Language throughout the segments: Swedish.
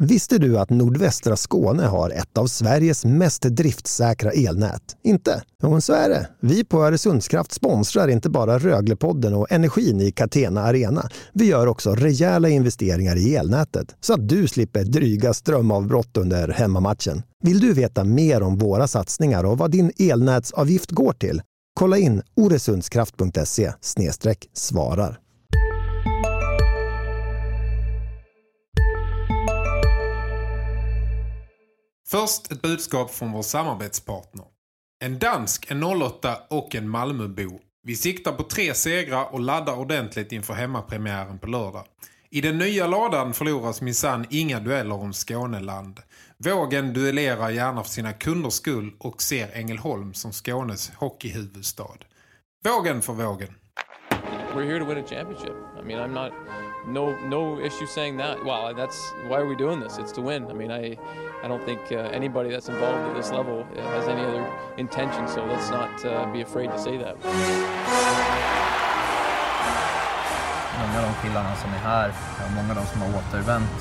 Visste du att nordvästra Skåne har ett av Sveriges mest driftsäkra elnät? Inte? Jo, så är det. Vi på Öresundskraft sponsrar inte bara Röglepodden och energin i Catena Arena. Vi gör också rejäla investeringar i elnätet så att du slipper dryga strömavbrott under hemmamatchen. Vill du veta mer om våra satsningar och vad din elnätsavgift går till? Kolla in oresundskraft.se svarar. Först ett budskap från vår samarbetspartner. En dansk, en 08 och en Malmöbo. Vi siktar på tre segrar och laddar ordentligt inför hemmapremiären på lördag. I den nya ladan förloras minsann inga dueller om Skåneland. Vågen duellerar gärna för sina kunders skull och ser Ängelholm som Skånes hockeyhuvudstad. Vågen för vågen. We're here to win a championship. I mean, I'm not no no issue saying that. Well, that's why are we doing this? It's to win. I mean, I i don't think uh, anybody that's involved at this level uh, has any other intention. So let's not uh, be afraid to say that. Många av de killarna som är här, många av de som har återvänt,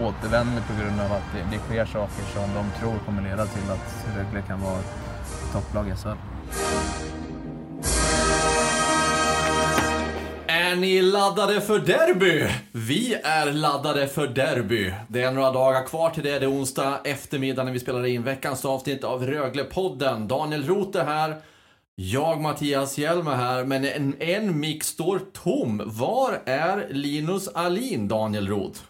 återvänder på grund av att det, det sker saker som de tror kommer leda till att Rögle kan vara topplag i SHL. Är ni laddade för derby? Vi är laddade för derby. Det är några dagar kvar till det. Det är onsdag eftermiddag när vi spelar in veckans avsnitt av Röglepodden. Daniel Roth är här. Jag, Mattias Hjelm är här, men en, en mick står tom. Var är Linus Alin, Daniel Roth?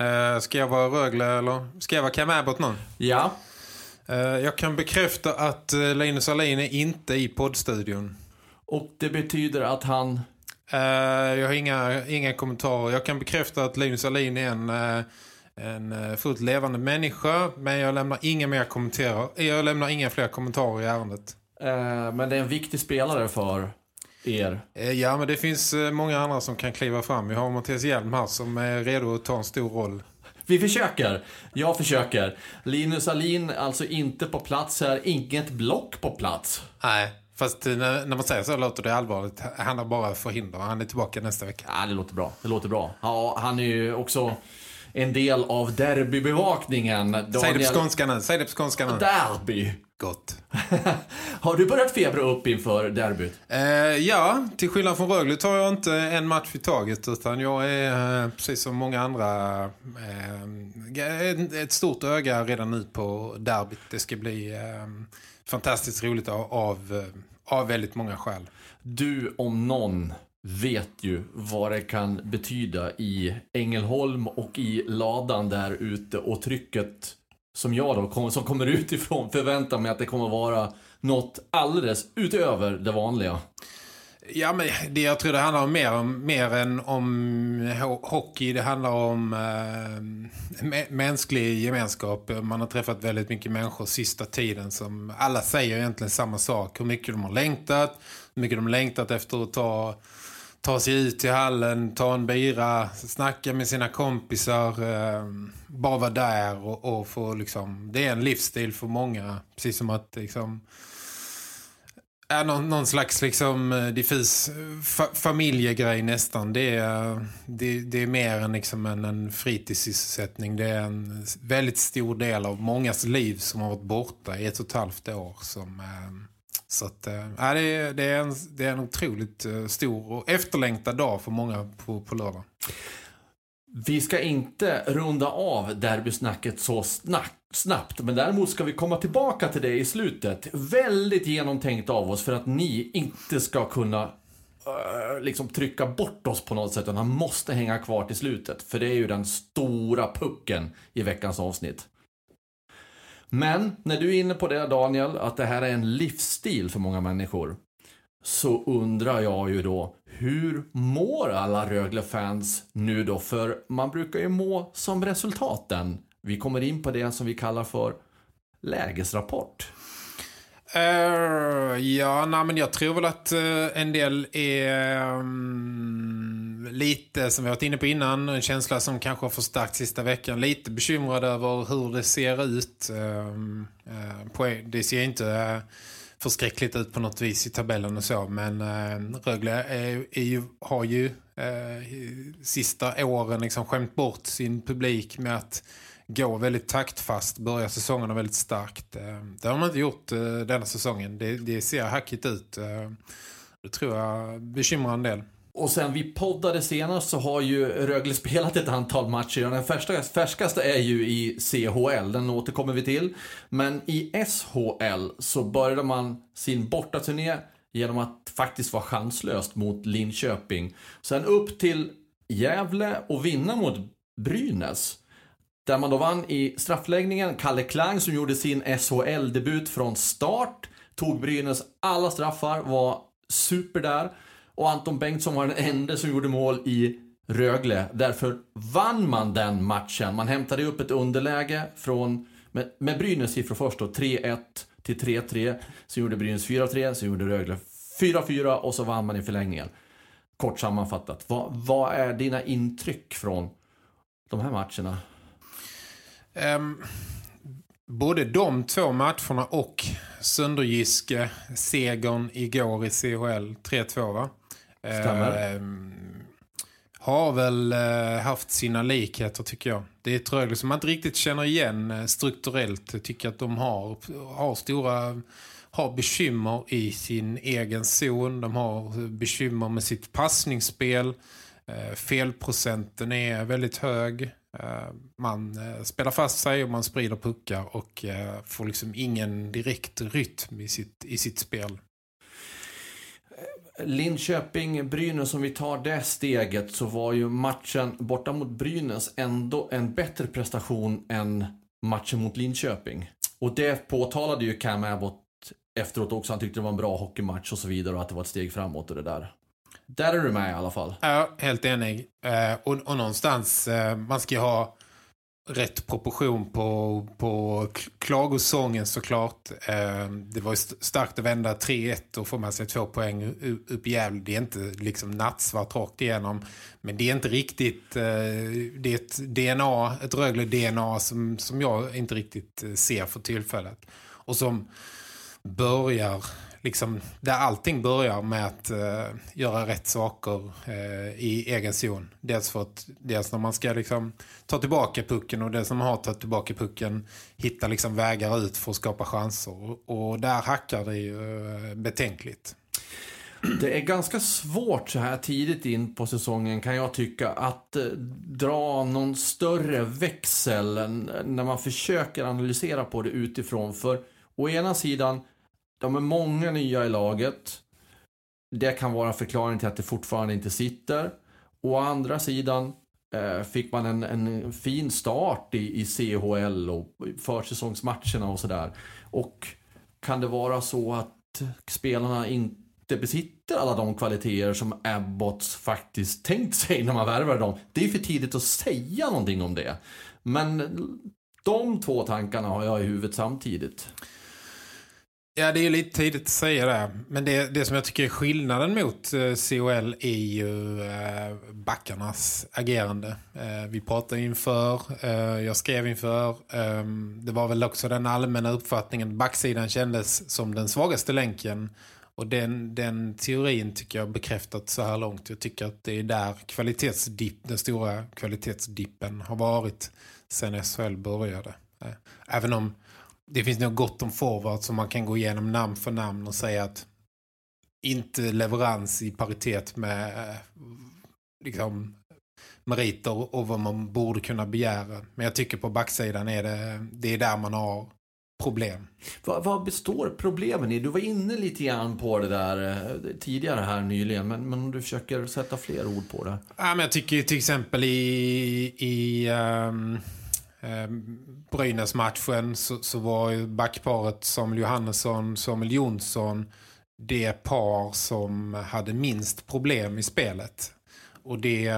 Uh, ska jag vara Rögle eller ska jag vara Cam Abbott nu? Ja. Uh, jag kan bekräfta att uh, Linus Alin är inte i poddstudion. Och det betyder att han Uh, jag har inga, inga kommentarer. Jag kan bekräfta att Linus Alin är en, uh, en uh, fullt levande människa. Men jag lämnar inga mer kommentarer. Jag lämnar inga fler kommentarer i ärendet. men det är en viktig spelare för er. ja, men det finns många andra som kan kliva fram. Vi har Mattias Hjelm här som är redo att ta en stor roll. Vi försöker. Jag försöker. Linus Alin alltså inte på plats här. Inget block på plats. Nej. Fast när, när, man säger så låter det allvarligt. Han har bara förhindrat. Han är tillbaka nästa vecka. Ja, det låter bra. Det låter bra. Ja, han är ju också en del av derbybevakningen. Daniel... Säg det på skånska nu. Säg det på skånska nu. Derby. Gott. har du börjat febra upp inför derbyt? Eh, ja, till skillnad från Rögle tar jag inte en match i taget utan jag är eh, precis som många andra eh, ett stort öga redan nu på derbyt. Det ska bli eh, fantastiskt roligt av, av, av väldigt många skäl. Du om någon vet ju vad det kan betyda i Ängelholm och i ladan där ute och trycket som jag då som kommer utifrån förväntar mig att det kommer vara något alldeles utöver det vanliga. Ja, men det, jag tror det handlar om mer, om, mer än om hockey. Det handlar om eh, mänsklig gemenskap. Man har träffat väldigt mycket människor sista tiden som alla säger egentligen samma sak. Hur mycket de har längtat, hur mycket de har längtat efter att ta, ta sig ut till hallen, ta en bira, snacka med sina kompisar, eh, bara vara där och, och få liksom... Det är en livsstil för många, precis som att liksom är någon, någon slags liksom eh, diffus eh, fa familjegrej nästan. Det är, det, det är mer än liksom en, en fritidssysselsättning. Det är en väldigt stor del av mångas liv som har varit borta i ett och ett halvt år. Som, eh, så att, äh, det, är, det, är en, det är en otroligt stor och efterlängtad dag för många på, på lördag. Vi ska inte runda av derbysnacket så snack, snabbt, men däremot ska vi komma tillbaka till det i slutet. Väldigt genomtänkt av oss för att ni inte ska kunna eh, liksom trycka bort oss på något sätt, utan han måste hänga kvar till slutet. För det är ju den stora pucken i veckans avsnitt. Men när du är inne på det Daniel, att det här är en livsstil för många människor så undrar jag ju då, hur mår alla Rögle-fans nu då? För man brukar ju må som resultaten. Vi kommer in på det som vi kallar för lägesrapport. Uh, ja, nej, men jag tror väl att uh, en del är um, lite, som vi har varit inne på innan, en känsla som kanske har förstärkt sista veckan. Lite bekymrad över hur det ser ut. Uh, det ser inte förskräckligt ut på något vis i tabellen och så. Men eh, Rögle är, är ju, har ju eh, sista åren liksom skämt bort sin publik med att gå väldigt taktfast, börja säsongen väldigt starkt. Eh, det har man inte gjort eh, denna säsongen. Det, det ser hackigt ut. Eh, det tror jag bekymrar en del. Och sen vi poddade senast så har ju Rögle spelat ett antal matcher. Den färska, färskaste är ju i CHL, den återkommer vi till. Men i SHL så började man sin bortaturné genom att faktiskt vara chanslöst mot Linköping. Sen upp till Gävle och vinna mot Brynäs. Där man då vann i straffläggningen. Kalle Klang som gjorde sin SHL-debut från start. Tog Brynäs alla straffar, var super där. Och Anton Bengtsson var den enda som gjorde mål i Rögle. Därför vann man den matchen. Man hämtade upp ett underläge från, med, med Brynäs siffror först då, 3-1 till 3-3. Sen gjorde Brynäs 4-3, sen gjorde Rögle 4-4 och så vann man i förlängningen. Kort sammanfattat, vad, vad är dina intryck från de här matcherna? Um, både de två matcherna och Söndergiske segern igår i CHL 3-2 va? Stämmer. Eh, har väl eh, haft sina likheter tycker jag. Det är ett som man inte riktigt känner igen eh, strukturellt. Eh, jag tycker att de har, har stora har bekymmer i sin egen zon. De har bekymmer med sitt passningsspel. Felprocenten är väldigt hög. Eh, man eh, spelar fast sig och man sprider puckar och eh, får liksom ingen direkt rytm i sitt, i sitt spel. Linköping, Brynäs, om vi tar det steget så var ju matchen borta mot Brynäs ändå en bättre prestation än matchen mot Linköping. Och det påtalade ju Cam Abbott efteråt också. Han tyckte det var en bra hockeymatch och så vidare och att det var ett steg framåt och det där. Där är du med i alla fall. Ja, helt enig. Eh, och, och någonstans, eh, man ska ju ha rätt proportion på, på klagosången såklart. Eh, det var starkt att vända 3-1 och få med sig två poäng upp i Gävle. Det är inte liksom nattsvart rakt igenom. Men det är inte riktigt, eh, det är ett DNA, ett Rögle DNA som, som jag inte riktigt eh, ser för tillfället. Och som börjar liksom, där allting börjar med att eh, göra rätt saker eh, i egen zon. Dels, för att, dels när man ska liksom, ta tillbaka pucken och dels när man har tagit tillbaka pucken hitta liksom, vägar ut för att skapa chanser. Och, där hackar det ju eh, betänkligt. Det är ganska svårt så här tidigt in på säsongen kan jag tycka att eh, dra någon större växel när man försöker analysera på det utifrån. För å ena sidan de är många nya i laget. Det kan vara förklaringen till att det fortfarande inte sitter. Å andra sidan eh, fick man en, en fin start i, i CHL och försäsongsmatcherna och sådär. Och kan det vara så att spelarna inte besitter alla de kvaliteter som Abbots faktiskt tänkt sig när man värvar dem? Det är för tidigt att säga någonting om det. Men de två tankarna har jag i huvudet samtidigt. Ja, det är ju lite tidigt att säga det. Men det, det som jag tycker är skillnaden mot eh, COL är ju eh, backarnas agerande. Eh, vi pratade inför, eh, jag skrev inför. Eh, det var väl också den allmänna uppfattningen. Backsidan kändes som den svagaste länken. Och den, den teorin tycker jag bekräftat så här långt. Jag tycker att det är där kvalitetsdipp, den stora kvalitetsdippen har varit sen SHL började. Eh, även om det finns nog gott om forward som man kan gå igenom namn för namn och säga att inte leverans i paritet med eh, liksom meriter och vad man borde kunna begära. Men jag tycker på backsidan är det, det är där man har problem. Vad, vad, består problemen i? Du var inne lite grann på det där eh, tidigare här nyligen, men, men om du försöker sätta fler ord på det. Ja, men jag tycker till exempel i, i um, eh, Brynäs-matchen så, så var ju backparet Samuel Johannesson, Samuel Jonsson det par som hade minst problem i spelet. Och det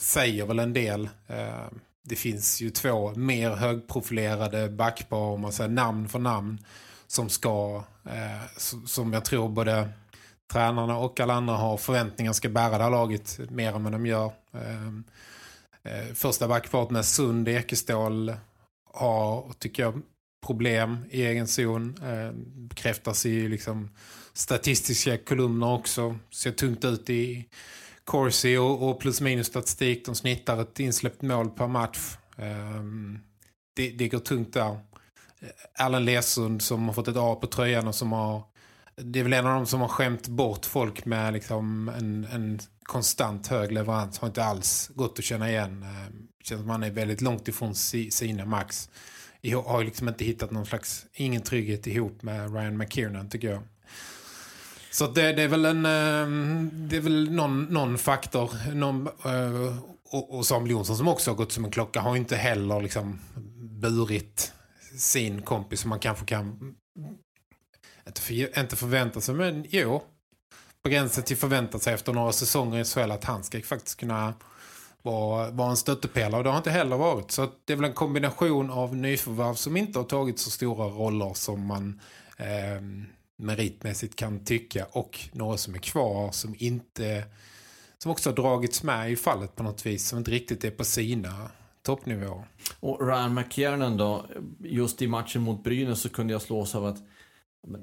säger väl en del. Eh, det finns ju två mer högprofilerade backpar, om man säger namn för namn, som ska, eh, som jag tror både tränarna och alla andra har förväntningar ska bära det här laget mer än vad de gör. Eh, första backparet med Sund Ekestål har, tycker jag, problem i egen zon. Eh, bekräftas i liksom statistiska kolumner också. Ser tungt ut i Corsi och, och plus minus statistik. De snittar ett insläppt mål per match. Eh, det, det går tungt där. Eh, Allen Lesund som har fått ett A på tröjan och som har det är väl en av dem som har skämt bort folk med liksom en, en konstant hög leverans. Har inte alls gått att känna igen. Ehm, känns som man är väldigt långt ifrån sina max. Jag har liksom inte hittat någon slags, ingen trygghet ihop med Ryan McKiernan tycker jag. Så det, det är väl en ehm, det är väl någon, någon faktor. Någon, eh, och, och Samuel Jonsson som också har gått som en klocka har inte heller liksom burit sin kompis som man kanske kan inte, för, inte förvänta sig men jo på gränsen till förväntat sig efter några säsonger i SHL att han ska faktiskt kunna vara, vara en stöttepelare och det har inte heller varit. Så det är väl en kombination av nyförvärv som inte har tagit så stora roller som man eh, meritmässigt kan tycka och några som är kvar som inte som också har dragits med i fallet på något vis som inte riktigt är på sina toppnivåer. Och Ryan McKiernan då, just i matchen mot Brynäs så kunde jag slås av att men,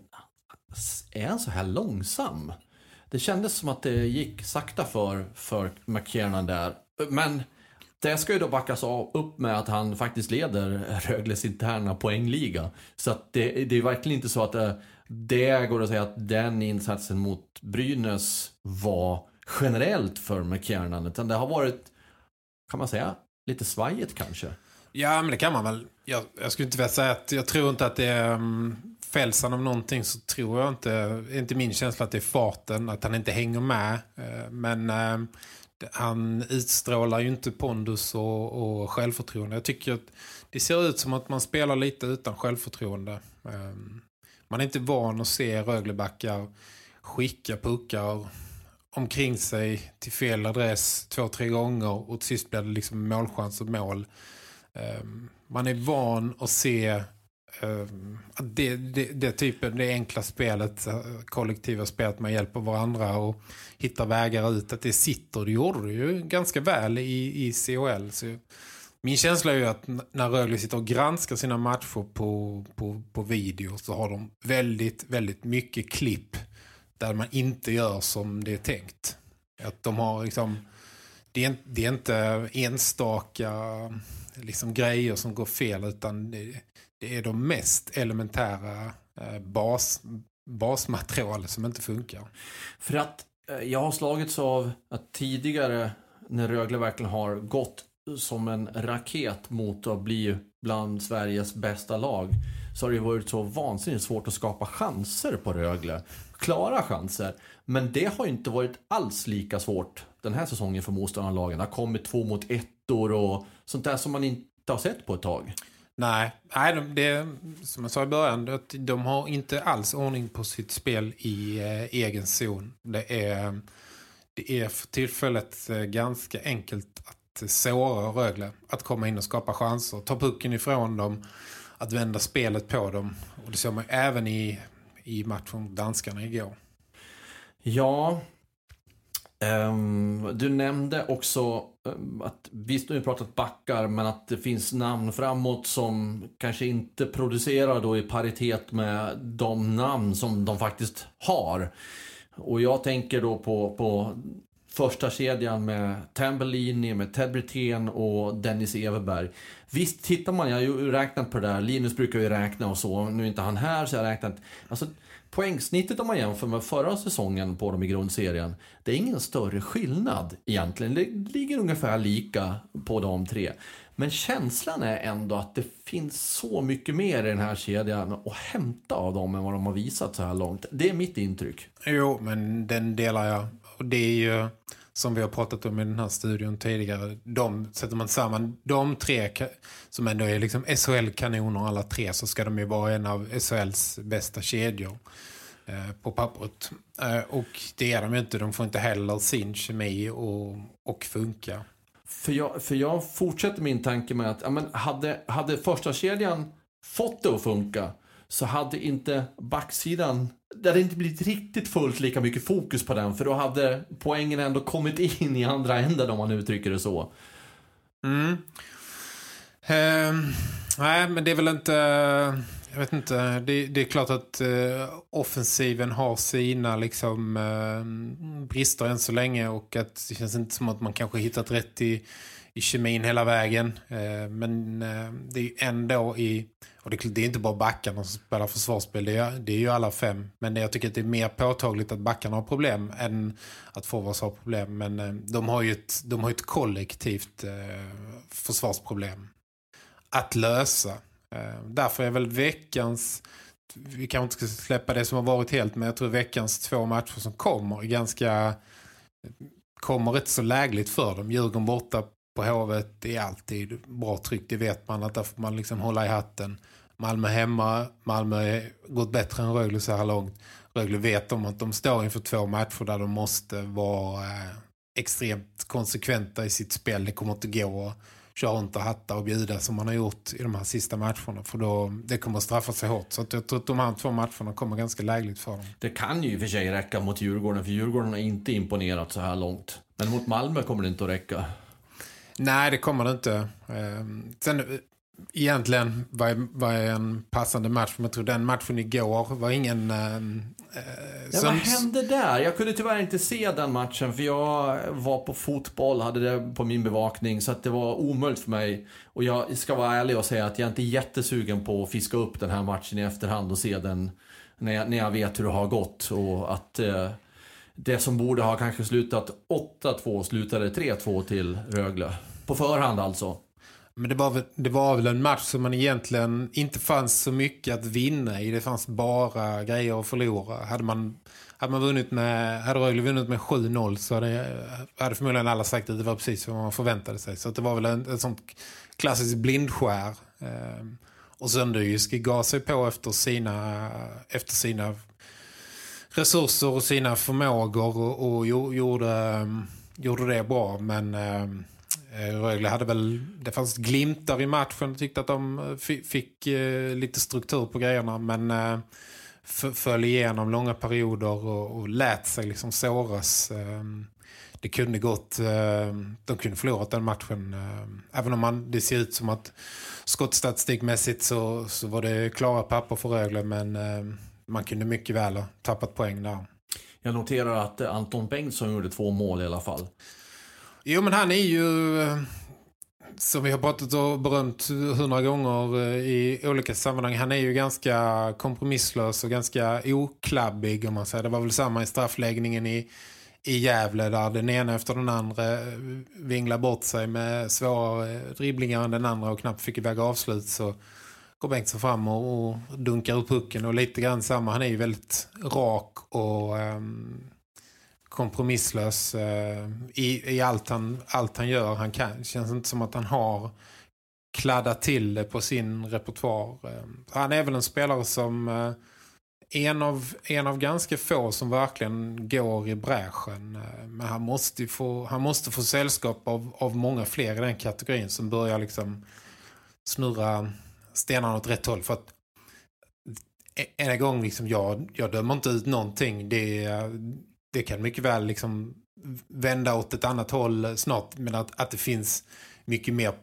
är han så här långsam? Det kändes som att det gick sakta för, för McKiernan där. Men det ska ju då backas upp med att han faktiskt leder Rögles interna poängliga. Så att det, det är verkligen inte så att det, det går att säga att den insatsen mot Brynäs var generellt för McKiernan. Utan det har varit, kan man säga, lite svajigt kanske. Ja, men det kan man väl. Jag, jag skulle inte vilja säga att jag tror inte att det är... Um, fälls han av någonting så tror jag inte, inte min känsla att det är farten, att han inte hänger med. Eh, men eh, han utstrålar ju inte pondus och, och självförtroende. Jag tycker att det ser ut som att man spelar lite utan självförtroende. Eh, man är inte van att se Röglebackar skicka puckar omkring sig till fel adress två, tre gånger och till sist blir det liksom målchans och mål. Man är van att se Ehm, det, det, det typen, det enkla spelet, eh, kollektiva spelet, man hjälper varandra och hittar vägar ut, att det sitter, det gjorde det ju ganska väl i, i COL. Så min känsla är ju att när Rögle sitter och granskar sina matcher på, på, på video så har de väldigt, väldigt mycket klipp där man inte gör som det är tänkt. Att de har liksom, det är, det är inte enstaka liksom grejer som går fel utan det, det är de mest elementära eh, bas, basmaterial som inte funkar. För att eh, jag har slagits av att tidigare när Rögle verkligen har gått som en raket mot att bli bland Sveriges bästa lag så har det varit så vansinnigt svårt att skapa chanser på Rögle. Klara chanser. Men det har inte varit alls lika svårt den här säsongen för motståndarlagen. Det har kommit två mot ettor och sånt där som man inte har sett på ett tag. Nej, nej det, som jag sa i början, de har inte alls ordning på sitt spel i eh, egen zon. Det är, det är för tillfället eh, ganska enkelt att eh, såra Rögle. Att komma in och skapa chanser, ta pucken ifrån dem, att vända spelet på dem. Och det såg man även i, i matchen mot danskarna igår. Ja, Ehm, du nämnde också ehm, att visst har vi pratat backar men att det finns namn framåt som kanske inte producerar då i paritet med de namn som de faktiskt har. Och jag tänker då på, på första kedjan med Tambellini, med Ted Brithén och Dennis Everberg. Visst tittar man, jag har ju räknat på det där, Linus brukar ju räkna och så, nu är inte han här så jag har räknat. Alltså poängsnittet om man jämför med förra säsongen på dem i grundserien, det är ingen större skillnad egentligen. Det ligger ungefär lika på de tre. Men känslan är ändå att det finns så mycket mer i den här kedjan att hämta av dem än vad de har visat så här långt. Det är mitt intryck. Jo, men den delar jag. Och det är ju som vi har pratat om i den här studion tidigare. De, sätter man samman de tre som ändå är liksom SHL-kanoner alla tre så ska de ju vara en av SHLs bästa kedjor eh, på pappret. Eh, och det är de ju inte. De får inte heller sin kemi och, och funka. För jag, för jag fortsätter min tanke med att ja, men hade, hade första kedjan fått det att funka så hade inte backsidan, det hade inte blivit riktigt fullt lika mycket fokus på den för då hade poängen ändå kommit in i andra änden om man uttrycker det så. Mm. Um, Nej, men det är väl inte... Jag vet inte. Det, det är klart att eh, offensiven har sina liksom, eh, brister än så länge. Och att det känns inte som att man kanske hittat rätt i, i kemin hela vägen. Eh, men eh, det är ju ändå i... Och det, det är inte bara backarna som spelar försvarsspel. Det är, det är ju alla fem. Men jag tycker att det är mer påtagligt att backarna har problem än att forwards har problem. Men eh, de har ju ett, de har ett kollektivt eh, försvarsproblem att lösa. Eh, Därför är väl veckans, vi kanske inte ska släppa det som har varit helt, men jag tror veckans två matcher som kommer är ganska, kommer rätt så lägligt för dem. Djurgården borta på Hovet är alltid bra tryck, det vet man att där får man liksom hålla i hatten. Malmö hemma, Malmö har gått bättre än Rögle så här långt. Rögle vet om att de står inför två matcher där de måste vara eh, extremt konsekventa i sitt spel. Det kommer inte gå att runt och hatta och bjuda som man har gjort i de här sista matcherna. För då, det kommer att straffa sig hårt. Så jag tror att de här två matcherna kommer ganska lägligt för dem. Det kan ju i och för sig räcka mot Djurgården, för Djurgården har inte imponerat så här långt. Men mot Malmö kommer det inte att räcka. Nej, det kommer det inte. Ehm, sen egentligen var, var en passande match. Men jag tror den matchen igår var ingen... Ehm, eh, ja, som... Vad hände där? Jag kunde tyvärr inte se den matchen för jag var på fotboll, hade det på min bevakning så att det var omöjligt för mig. Och jag ska vara ärlig och säga att jag inte är jättesugen på att fiska upp den här matchen i efterhand och se den när jag, när jag vet hur det har gått och att eh, det som borde ha kanske slutat 8-2 slutade 3-2 till Rögle. På förhand alltså. Men det var, väl, det var väl en match som man egentligen inte fanns så mycket att vinna i. Det fanns bara grejer att förlora. Hade man, hade man vunnit med, hade Rögle vunnit med 7-0 så hade, hade förmodligen alla sagt att det var precis vad man förväntade sig. Så det var väl en, en sån klassiskt blindskär. Eh, och Sönderjysk gav sig på efter sina, efter sina resurser och sina förmågor och, och gjorde, gjorde det bra. Men... Ehm, Eh, Rögle hade väl, det fanns glimtar i matchen. och tyckte att de eh, fick eh, lite struktur på grejerna. Men föll igenom långa perioder och, och lät sig liksom såras. Ehm, det kunde gått, ehm, de kunde förlorat den matchen. Ehm, även om man, det ser ut som att skottstatistikmässigt så, så var det klara papper för Rögle. Men man kunde mycket väl ha tappat poäng där. Jag noterar att Anton Bengtsson gjorde två mål i alla fall. Jo, men han är ju, som vi har pratat och berömt hundra gånger eh, i olika sammanhang, han är ju ganska kompromisslös och ganska oklabbig om man säger. Det var väl samma i straffläggningen i, i Gävle där den ena efter den andra eh, vinglar bort sig med svåra eh, dribblingar än den andra och knappt fick iväg avslut så går Bengtsson fram och, och dunkar upp pucken och lite grann samma. Han är ju väldigt rak och um, kompromisslös eh, i, i allt, han, allt han gör. Han kan, det känns inte som att han har kladdat till det på sin repertoar. Eh, han är väl en spelare som eh, en, av, en av ganska få som verkligen går i bräschen. Eh, men han måste få, han måste få sällskap av, av många fler i den kategorin som börjar liksom snurra stenarna åt rätt håll. För att en gång liksom, jag, jag dömer inte ut någonting. Det är det kan mycket väl liksom vända åt ett annat håll snart. Men att, att det finns mycket mer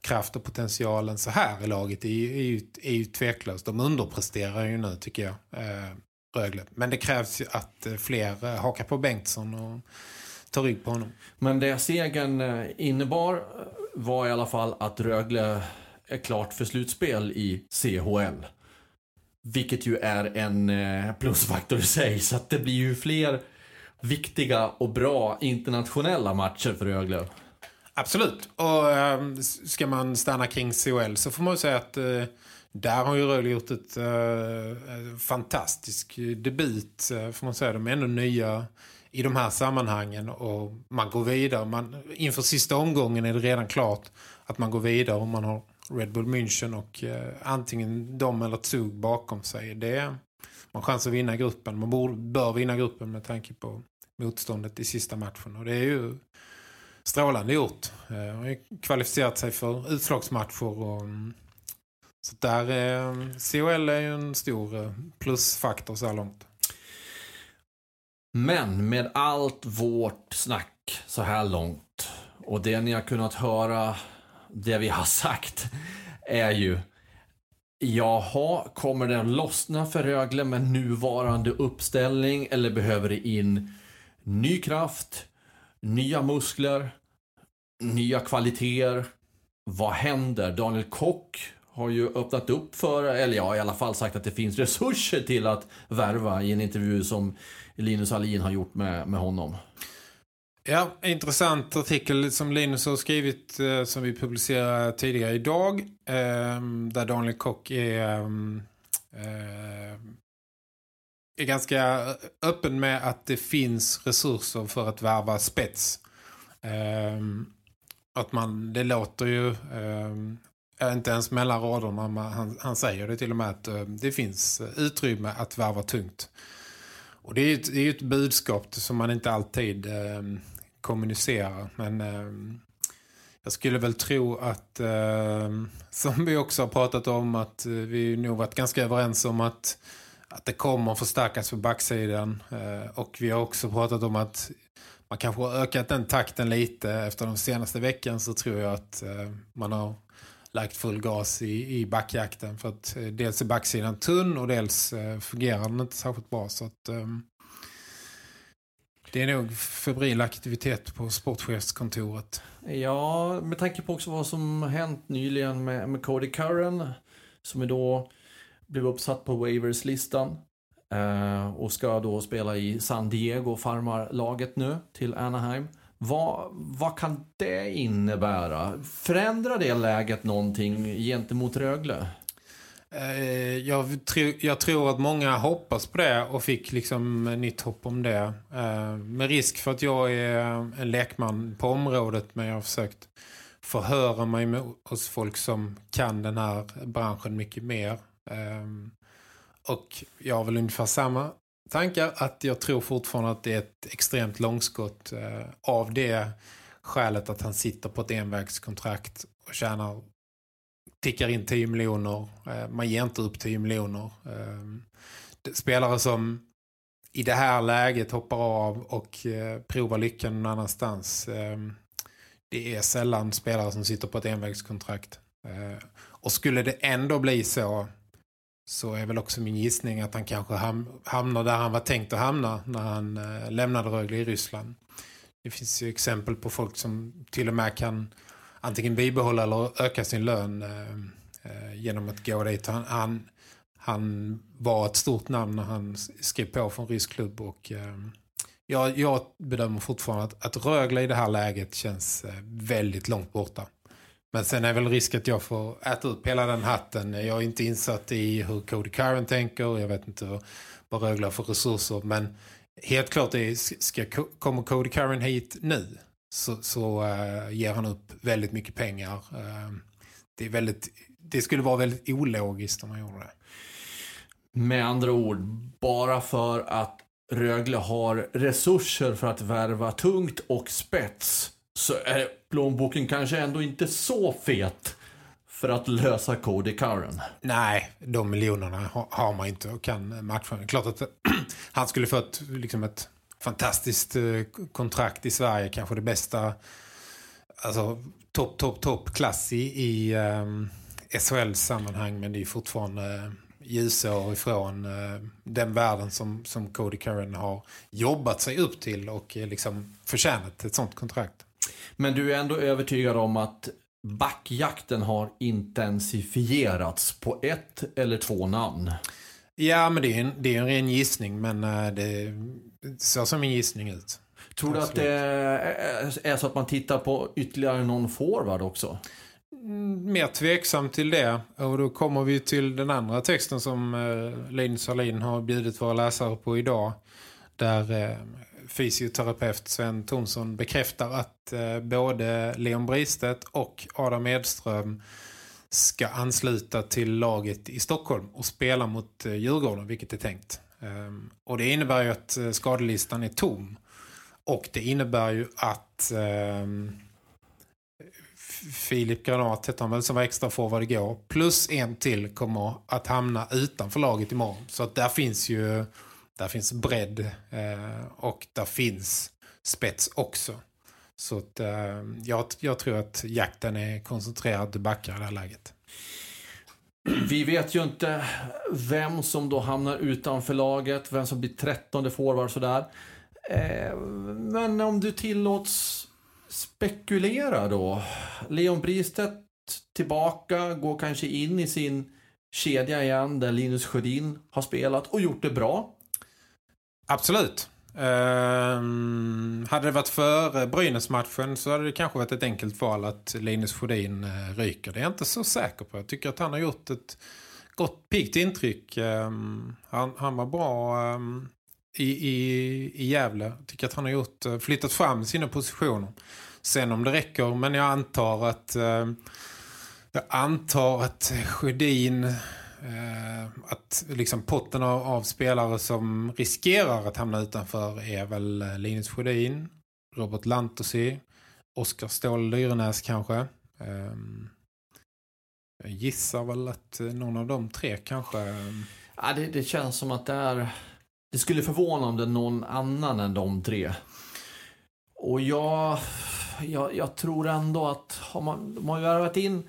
kraft och potential än så här i laget är, är, ju, är ju tveklöst. De underpresterar ju nu tycker jag, eh, Rögle. Men det krävs ju att eh, fler eh, hakar på Bengtsson och tar rygg på honom. Men det segern eh, innebar eh, var i alla fall att Rögle är klart för slutspel i CHL. Vilket ju är en plusfaktor i sig. Så att det blir ju fler viktiga och bra internationella matcher för Rögle. Absolut. Och äh, ska man stanna kring COL så får man ju säga att äh, där har ju Rögle gjort ett äh, fantastisk debut. Får man säga. De är ändå nya i de här sammanhangen och man går vidare. Man, inför sista omgången är det redan klart att man går vidare om man har Red Bull München och antingen de eller Zug bakom sig. Det är, man har chans att vinna gruppen. Man bör vinna gruppen med tanke på motståndet i sista matchen. Och det är ju strålande gjort. Eh, Han har kvalificerat sig för utslagsmatcher. Och, mm, så där eh, är, COL är ju en stor eh, plusfaktor så här långt. Men med allt vårt snack så här långt och det ni har kunnat höra, det vi har sagt, är ju Jaha, kommer den lossna för Rögle med nuvarande uppställning eller behöver det in ny kraft, nya muskler, nya kvaliteter? Vad händer? Daniel Kock har ju öppnat upp för, eller ja, i alla fall sagt att det finns resurser till att värva i en intervju som Linus Alin har gjort med, med honom. Ja, intressant artikel som Linus har skrivit eh, som vi publicerade tidigare idag. Eh, där Daniel Kock är, mm, eh, är ganska öppen med att det finns resurser för att värva spets. Um, att man, det låter ju um, inte ens mellan raderna. Man, han, han säger det till och med att um, det finns utrymme att värva tungt. Och det är ju ett, det är ett budskap som man inte alltid ehm, kommunicerar. Men jag skulle väl tro att, som vi också har pratat om, att eh, vi nog varit ganska överens om att, att det kommer att förstärkas på backsidan. Eh, och vi har också pratat om att man kanske har ökat den takten lite. Efter de senaste veckan så tror jag att eh, man har lagt full gas i, i backjakten. För att eh, dels är backsidan tunn och dels fungerar den inte särskilt bra. Så att, det är nog febril aktivitet på sportchefskontoret. Ja, med tanke på också vad som hänt nyligen med, med Cody Curran. Som är då blev uppsatt på waivers-listan. Eh, och ska då spela i San Diego, farmarlaget nu, till Anaheim. Vad, vad kan det innebära? Förändrar det läget någonting gentemot Rögle? Eh, jag, tro, jag tror att många hoppas på det och fick liksom nytt hopp om det. Eh, med risk för att jag är en lekman på området men jag har försökt förhöra mig med, hos folk som kan den här branschen mycket mer. Um, och jag har väl ungefär samma tankar att jag tror fortfarande att det är ett extremt långskott eh, av det skälet att han sitter på ett envägskontrakt och tjänar tickar in 10 miljoner. Uh, man ger inte upp 10 miljoner. Uh, spelare som i det här läget hoppar av och eh, provar lyckan någon annanstans. Ehm, det är sällan spelare som sitter på ett envägskontrakt. Och skulle det ändå bli så så är väl också min gissning att han kanske hamnar där han var tänkt att hamna när han eh, lämnade Rögle i Ryssland. Det finns ju exempel på folk som till och med kan antingen bibehålla eller öka sin lön eh, eh genom att gå dit. Han, han, han, var ett stort namn när han skrev på från rysk klubb och eh, jag, jag, bedömer fortfarande att, att Rögle i det här läget känns eh, väldigt långt borta. Men sen är väl risk att jag får äta upp hela den hatten. Jag är inte insatt i hur Cody Curran tänker. Jag vet inte vad Rögle har för resurser. Men helt klart är, ska, kommer Cody Curran hit nu så, så uh, ger han upp väldigt mycket pengar. Uh, det, är väldigt, det skulle vara väldigt ologiskt om han gjorde det. Med andra ord, bara för att Rögle har resurser för att värva tungt och spets så är plånboken kanske ändå inte så fet för att lösa Cody Curran. Nej, de miljonerna har man inte och kan matcha. Klart att han skulle fått liksom ett fantastiskt eh, kontrakt i Sverige. Kanske det bästa, alltså topp, topp, topp klass i, i ehm, um, SHL-sammanhang. Men det är fortfarande eh, ljusår ifrån uh, den världen som, som Cody Curran har jobbat sig upp till och uh, liksom förtjänat ett sånt kontrakt. Men du är ändå övertygad om att backjakten har intensifierats på ett eller två namn? Ja, men det är en, det är en ren gissning, men uh, det ser som en gissning ut. Tror du att det är så att man tittar på ytterligare någon forward också? Mm, mer tveksam till det. Och då kommer vi till den andra texten som eh, Linus Salin har bjudit våra läsare på idag. Där eh, fysioterapeut Sven Thomsson bekräftar att eh, både Leon Bristedt och Adam Edström ska ansluta till laget i Stockholm och spela mot eh, Djurgården, vilket är tänkt. Ehm, och det innebär ju att eh, skadelistan är tom. Och det innebär ju att ehm, Filip Granat heter han väl som var extra forward igår. Plus en till kommer att hamna utanför laget imorgon. Så att där finns ju där finns bredd eh, och där finns spets också. Så att, eh, jag, jag tror att jakten är koncentrerad till backar i det här läget. Vi vet ju inte vem som då hamnar utanför laget, vem som blir trettonde forward sådär. Eh, men om du tillåts spekulera då. Leon Bristedt tillbaka, går kanske in i sin kedja igen där Linus Sjödin har spelat och gjort det bra. Absolut. Um, hade det varit före Brynäs-matchen så hade det kanske varit ett enkelt val att Linus Sjödin uh, ryker. Det är jag inte så säker på. Jag tycker att han har gjort ett gott piggt intryck. Um, han, han, var bra um, i, i, i Gävle. Jag tycker att han har gjort, uh, flyttat fram sina positioner. Sen om det räcker, men jag antar att uh, jag antar att Sjödin Eh, att liksom potten av, av, spelare som riskerar att hamna utanför är väl eh, Linus Sjödin, Robert Lantosi, Oskar Ståhl Lyrenäs kanske. Eh, jag gissar väl att någon av de tre kanske... Ja, det, det känns som att det är... Det skulle förvåna om det är någon annan än de tre. Och jag, jag, jag tror ändå att har man, de har ju värvat in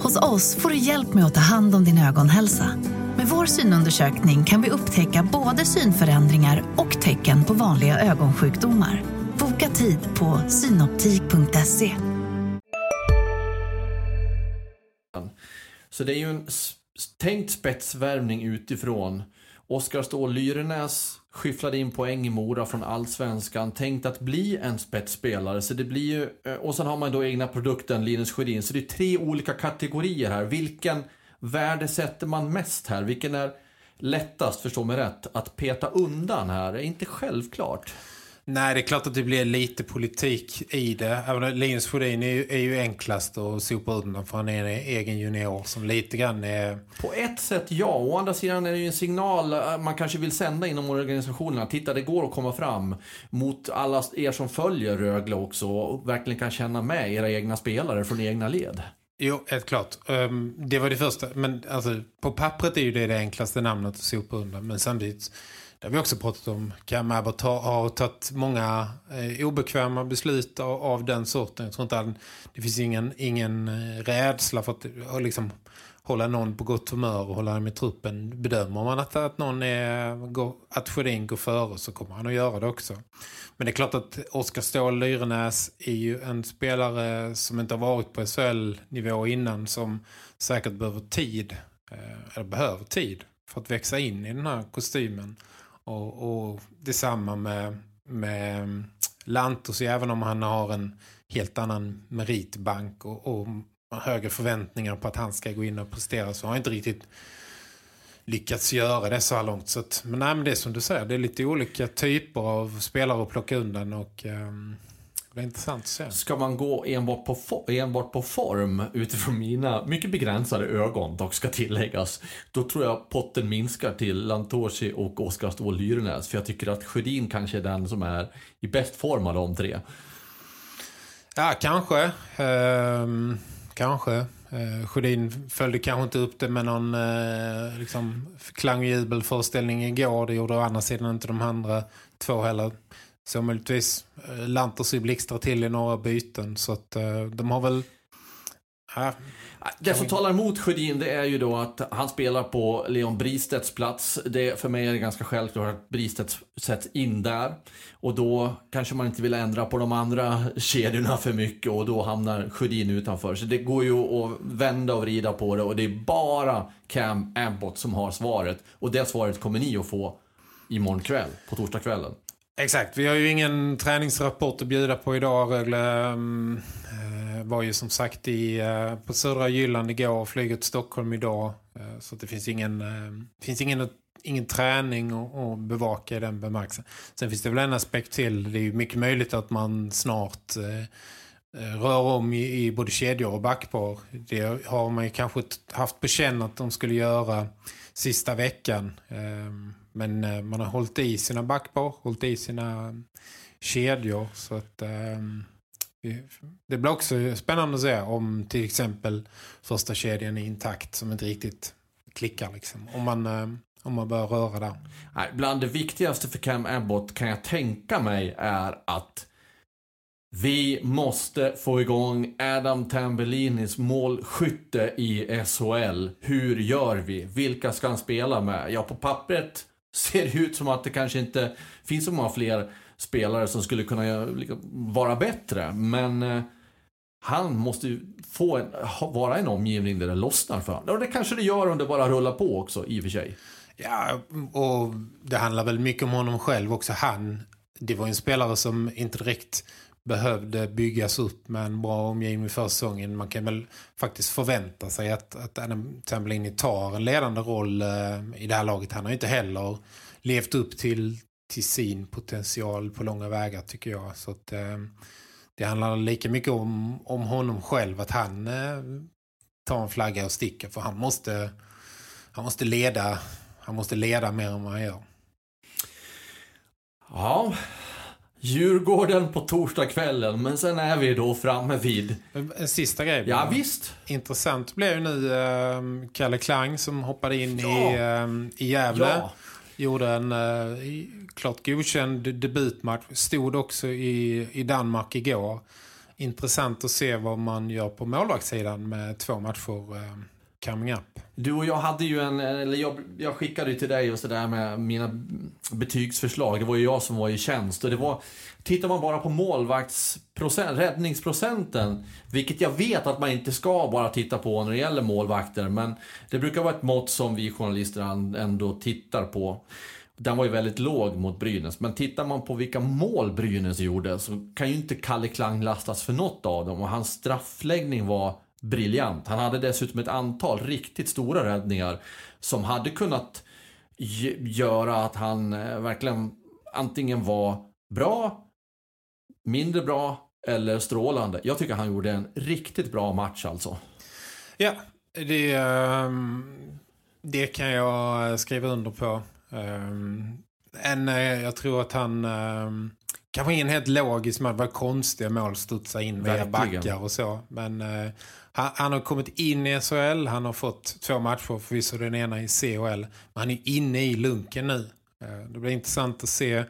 Hos oss får du hjälp med att ta hand om din ögonhälsa. Med vår synundersökning kan vi upptäcka både synförändringar och tecken på vanliga ögonsjukdomar. Boka tid på synoptik.se. Så det är ju en tänkt spetsvärmning utifrån. Oskar Ståhl Lyrenäs skyfflade in poäng i Mora från Allsvenskan. Tänkt att bli en spetsspelare. Så det blir ju, eh, och sen har man då egna produkten Linus Sjödin. Så det är tre olika kategorier här. Vilken värde sätter man mest här? Vilken är lättast, förstå mig rätt, att peta undan här? Det är inte självklart. Nej, det är klart att det blir lite politik i det. Även Linus Sjödin är ju, är ju enklast att sopa undan för han är en egen junior som lite grann är... På ett sätt ja, å andra sidan är det ju en signal eh, man kanske vill sända inom organisationerna. Titta, det går att komma fram mot alla er som följer Rögle också och verkligen kan känna med era egna spelare från egna led. Jo, helt klart. Um, det var det första. Men alltså, på pappret är ju det det enklaste namnet att sopa undan. Men samtidigt det har vi också pratat om. Cam Abbott har, tagit många eh, obekväma beslut av, av, den sorten. Jag tror inte att det finns ingen, ingen eh, rädsla för att liksom, hålla någon på gott humör och hålla dem i truppen. Bedömer man att, att någon är, går, att Sjödin går före så kommer han att göra det också. Men det är klart att Oskar Ståhl Lyrenäs är ju en spelare som inte har varit på SHL-nivå innan som säkert behöver tid, eh, eller behöver tid för att växa in i den här kostymen. Och, och detsamma med, med Lantos, även om han har en helt annan meritbank och, och högre förväntningar på att han ska gå in och prestera så har han inte riktigt lyckats göra det så här långt. Så att, men, nej, men det är som du säger, det är lite olika typer av spelare att plocka undan och um, är intressant att se. Ska man gå enbart på, enbart på form utifrån mina mycket begränsade ögon, dock ska tilläggas, då tror jag potten minskar till Lantoshi och Oskar Ståhl Lyrenäs. För jag tycker att Sjödin kanske är den som är i bäst form av de tre. Ja, kanske. Ehm, kanske. Eh, Sjödin följde kanske inte upp det med någon eh, liksom, klang och jubelföreställning igår. Det gjorde å andra sidan inte de andra två heller. Så möjligtvis eh, lantar sig blixtrar till i några byten. Så att eh, de har väl... Ja, det som talar emot Sjödin det är ju då att han spelar på Leon Bristedts plats. Det, för mig är det ganska självklart att Bristedt sätts in där. Och då kanske man inte vill ändra på de andra kedjorna för mycket och då hamnar Sjödin utanför. Så det går ju att vända och vrida på det och det är bara Cam Abbott som har svaret. Och det svaret kommer ni att få imorgon kväll, på torsdagskvällen. Exakt, vi har ju ingen träningsrapport att bjuda på idag. Rögle mm, eh, var ju som sagt i, eh, på Södra Jylland igår och flyget till Stockholm idag. Eh, så det finns ingen, finns ingen, ingen träning att bevaka i den bemärkelsen. Sen finns det väl en aspekt till. Det är ju mycket möjligt att man snart eh, rör om i, i både kedjor och backpar. Det har man ju kanske haft på känn att de skulle göra sista veckan. Ehm, men eh, man har hållit i sina backpar, hållit i sina eh, kedjor. Så att eh, det blir också spännande att se om till exempel första kedjan är intakt som inte riktigt klickar liksom. Om man, eh, om man börjar röra där. Nej, bland det viktigaste för Cam Abbott kan jag tänka mig är att vi måste få igång Adam Tambellinis målskytte i SHL. Hur gör vi? Vilka ska han spela med? Ja, på pappret ser det ut som att det kanske inte finns så många fler spelare som skulle kunna liksom vara bättre. Men eh, han måste ju få en, vara en omgivning där det lossnar för honom. Och det kanske det gör om det bara rullar på också, i och för sig. Ja, och det handlar väl mycket om honom själv också. Han, det var en spelare som inte direkt behövde byggas upp med en bra omgivning för säsongen. Man kan väl faktiskt förvänta sig att, att Adam Tambellini tar en ledande roll eh, i det här laget. Han har ju inte heller levt upp till, till sin potential på långa vägar tycker jag. Så att, eh, det handlar lika mycket om, om honom själv att han eh, tar en flagga och sticker. För han måste, han måste leda han måste leda mer än vad han gör. Ja, Djurgården på torsdagskvällen, men sen är vi då framme vid... En sista grej. Ja, visst. Intressant blev ju nu äh, Kalle Klang som hoppade in ja. i, äh, i Gävle. Ja. Gjorde en äh, klart godkänd debutmatch. Stod också i, i Danmark igår. Intressant att se vad man gör på målvaktssidan med två matcher äh, coming up. Du och jag hade ju en, eller jag, jag skickade ju till dig och sådär med mina betygsförslag. Det var ju jag som var i tjänst. Och det var, tittar man bara på målvaktsprocent, räddningsprocenten, vilket jag vet att man inte ska bara titta på när det gäller målvakter, men det brukar vara ett mått som vi journalister ändå tittar på. Den var ju väldigt låg mot Brynäs, men tittar man på vilka mål Brynäs gjorde så kan ju inte Kalle Klang lastas för något av dem och hans straffläggning var briljant. Han hade dessutom ett antal riktigt stora räddningar som hade kunnat göra att han eh, verkligen antingen var bra, mindre bra eller strålande. Jag tycker han gjorde en riktigt bra match alltså. Ja, det, ehm, det kan jag skriva under på. Ehm, en, eh, jag tror att han ehm, kanske ingen helt logisk det var konstiga mål studsa in via backar och så. Men uh, han, han, har kommit in i SHL, han har fått två matcher, förvisso den ena i CHL. Men han är inne i lunken nu. Eh, det blir intressant att se.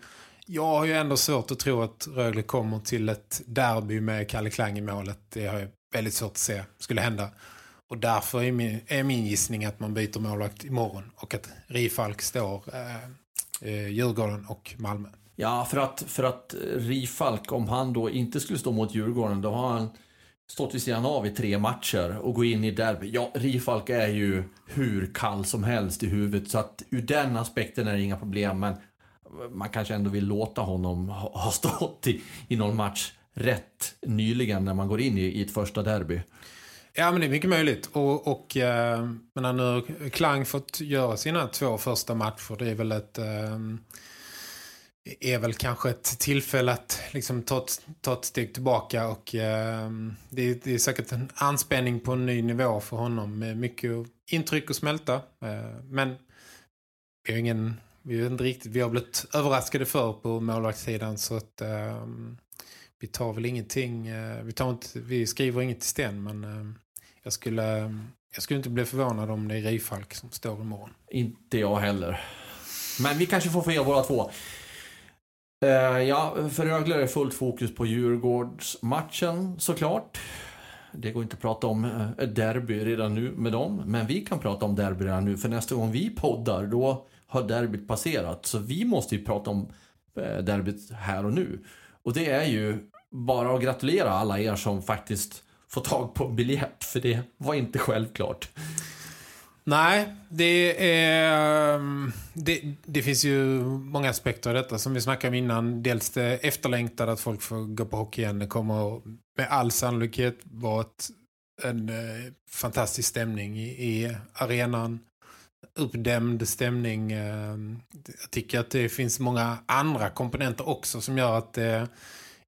Jag har ju ändå svårt att tro att Rögle kommer till ett derby med Kalle Klang i målet. Det har jag väldigt svårt att se skulle hända. Och därför är min, är min gissning att man byter målvakt imorgon. Och att Rifalk står eh, eh, Djurgården och Malmö. Ja, för att, för att Rifalk, om han då inte skulle stå mot Djurgården, då har han stått vid sidan av i tre matcher och gå in i derby. Ja, Rifalk är ju hur kall som helst i huvudet, så att ur den aspekten är det inga problem, men man kanske ändå vill låta honom ha stått i, i någon match rätt nyligen när man går in i, i ett första derby. Ja, men det är mycket möjligt. Och, och eh, men nu Klang fått göra sina två första matcher, det är väl ett... Eh, är väl kanske ett tillfälle att liksom ta, ett, ta ett steg tillbaka och eh, det, är, det, är säkert en anspänning på en ny nivå för honom med mycket intryck att smälta. Eh, men vi har ingen vi, inte riktigt, vi har blivit överraskade för på målvaktssidan så att eh, vi tar väl ingenting eh, vi, tar inte, vi skriver inget i sten men eh, jag skulle jag skulle inte bli förvånad om det är Rifalk som står imorgon. Inte jag heller. Men vi kanske får fel båda två. Eh, ja, för Rögle är det fullt fokus på Djurgårdsmatchen såklart. Det går inte att prata om eh, derby redan nu med dem, men vi kan prata om derby redan nu. För nästa gång vi poddar, då har derbyt passerat. Så vi måste ju prata om eh, derbyt här och nu. Och det är ju bara att gratulera alla er som faktiskt får tag på biljett, för det var inte självklart. Nej, det, är, ehm, det, det, finns ju många aspekter av detta som vi snackade om innan. Dels det efterlängtade att folk får gå på hockey igen. Det kommer med all sannolikhet vara ett, en eh, fantastisk stämning i, i arenan. Uppdämd stämning. Eh, jag tycker att det finns många andra komponenter också som gör att det är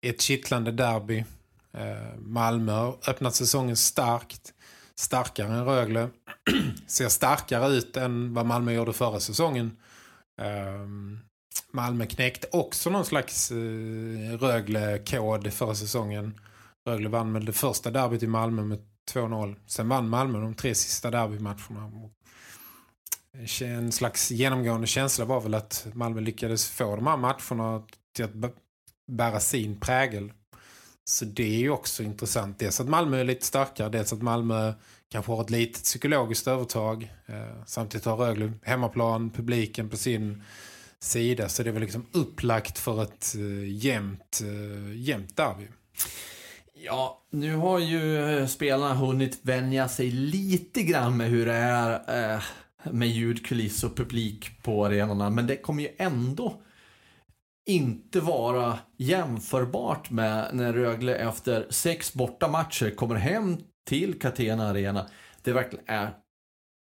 ett kittlande derby. Eh, Malmö har öppnat säsongen starkt. Starkare än Rögle. Ser starkare ut än vad Malmö gjorde förra säsongen. Um, Malmö knäckte också någon slags uh, Rögle-kod förra säsongen. Rögle vann med det första derbyt i Malmö med 2-0. Sen vann Malmö de tre sista derbymatcherna. En slags genomgående känsla var väl att Malmö lyckades få de här matcherna till att bära sin prägel. Så det är ju också intressant. Dels att Malmö är lite starkare, dels att Malmö kanske har ett litet psykologiskt övertag. Eh, samtidigt har Rögle hemmaplan, publiken på sin sida. Så det är väl liksom upplagt för ett eh, jämnt, eh, jämnt derby. Ja, nu har ju eh, spelarna hunnit vänja sig lite grann med hur det är eh, med ljudkuliss och publik på arenorna. Men det kommer ju ändå inte vara jämförbart med när Rögle efter sex bortamatcher kommer hem till Catena Arena. Det verkligen är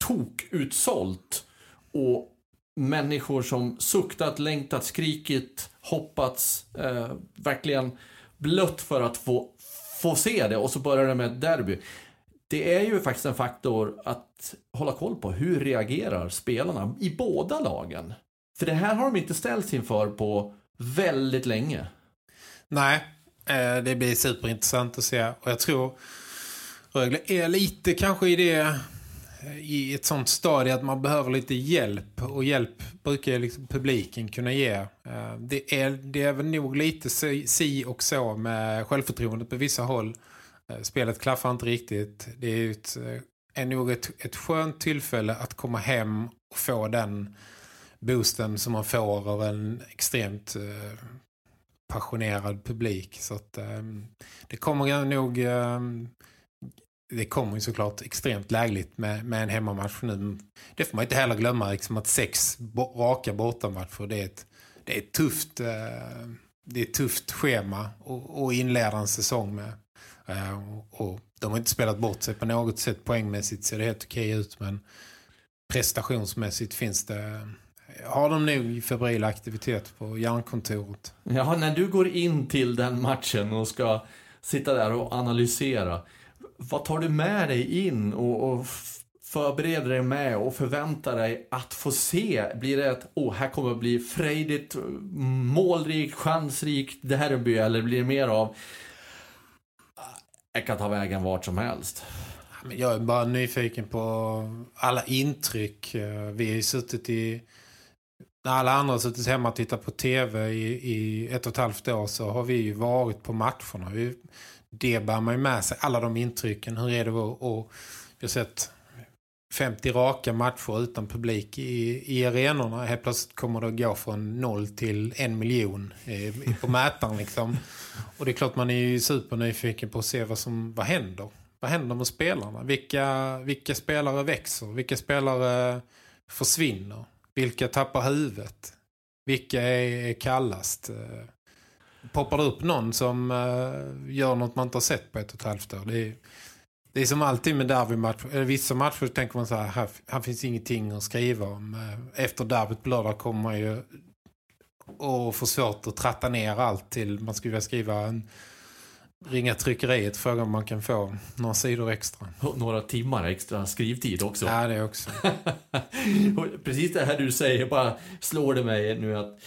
tokutsålt. Och människor som suktat, längtat, skrikit, hoppats, eh, verkligen blött för att få, få se det. Och så börjar det med ett derby. Det är ju faktiskt en faktor att hålla koll på. Hur reagerar spelarna i båda lagen? För det här har de inte ställts inför på väldigt länge. Nej, eh, det blir superintressant att se. Och jag tror Rögle är lite kanske i det i ett sånt stadie att man behöver lite hjälp och hjälp brukar liksom publiken kunna ge. Eh, det är, det är väl nog lite si och så med självförtroendet på vissa håll. Eh, spelet klaffar inte riktigt. Det är, ett, eh, är nog ett, ett skönt tillfälle att komma hem och få den boosten som man får av en extremt passionerad publik. Så att ehm, det kommer nog ehm, det kommer ju såklart extremt lägligt med, med en hemmamatch nu. Det får man inte heller glömma liksom att sex raka bortamatcher det är ett, det är ett tufft eh, det är ett tufft schema att inleda en säsong med. Eh, och de har inte spelat bort sig på något sätt poängmässigt ser det helt okej ut men prestationsmässigt finns det eh, har de nog febril aktivitet på järnkontoret. Ja, när du går in till den matchen och ska sitta där och analysera. Vad tar du med dig in och, och förbereder dig med och förväntar dig att få se? Blir det att oh, här kommer att bli frejdigt, målrikt, chansrikt derby eller blir det mer av jag kan ta vägen vart som helst? Jag är bara nyfiken på alla intryck. Eh, vi har ju suttit i när alla andra har suttit hemma och tittat på tv i, i ett och ett halvt år så har vi ju varit på matcherna. Vi, det bär man ju med sig, alla de intrycken. Hur är det att, och vi har sett 50 raka matcher utan publik i, i arenorna. Helt plötsligt kommer det att gå från noll till en miljon eh, på mätaren liksom. Och det är klart man är ju supernyfiken på att se vad som vad händer. Vad händer med spelarna? Vilka, vilka spelare växer? Vilka spelare försvinner? Vilka tappar huvudet? Vilka är kallast? Eh, Poppar det upp någon som uh, gör något man inte har sett på ett och ett halvt år? Det är, det är som alltid med derbymatcher. Vissa matcher tänker man så här, här, här finns ingenting att skriva om. Eh, efter derbyt på lördag kommer man ju och få svårt att tratta ner allt till man skulle vilja skriva en ringa tryckeriet fråga om man kan få några sidor extra. några timmar extra skrivtid också. Ja, det också. Precis det här du säger bara slår det mig nu att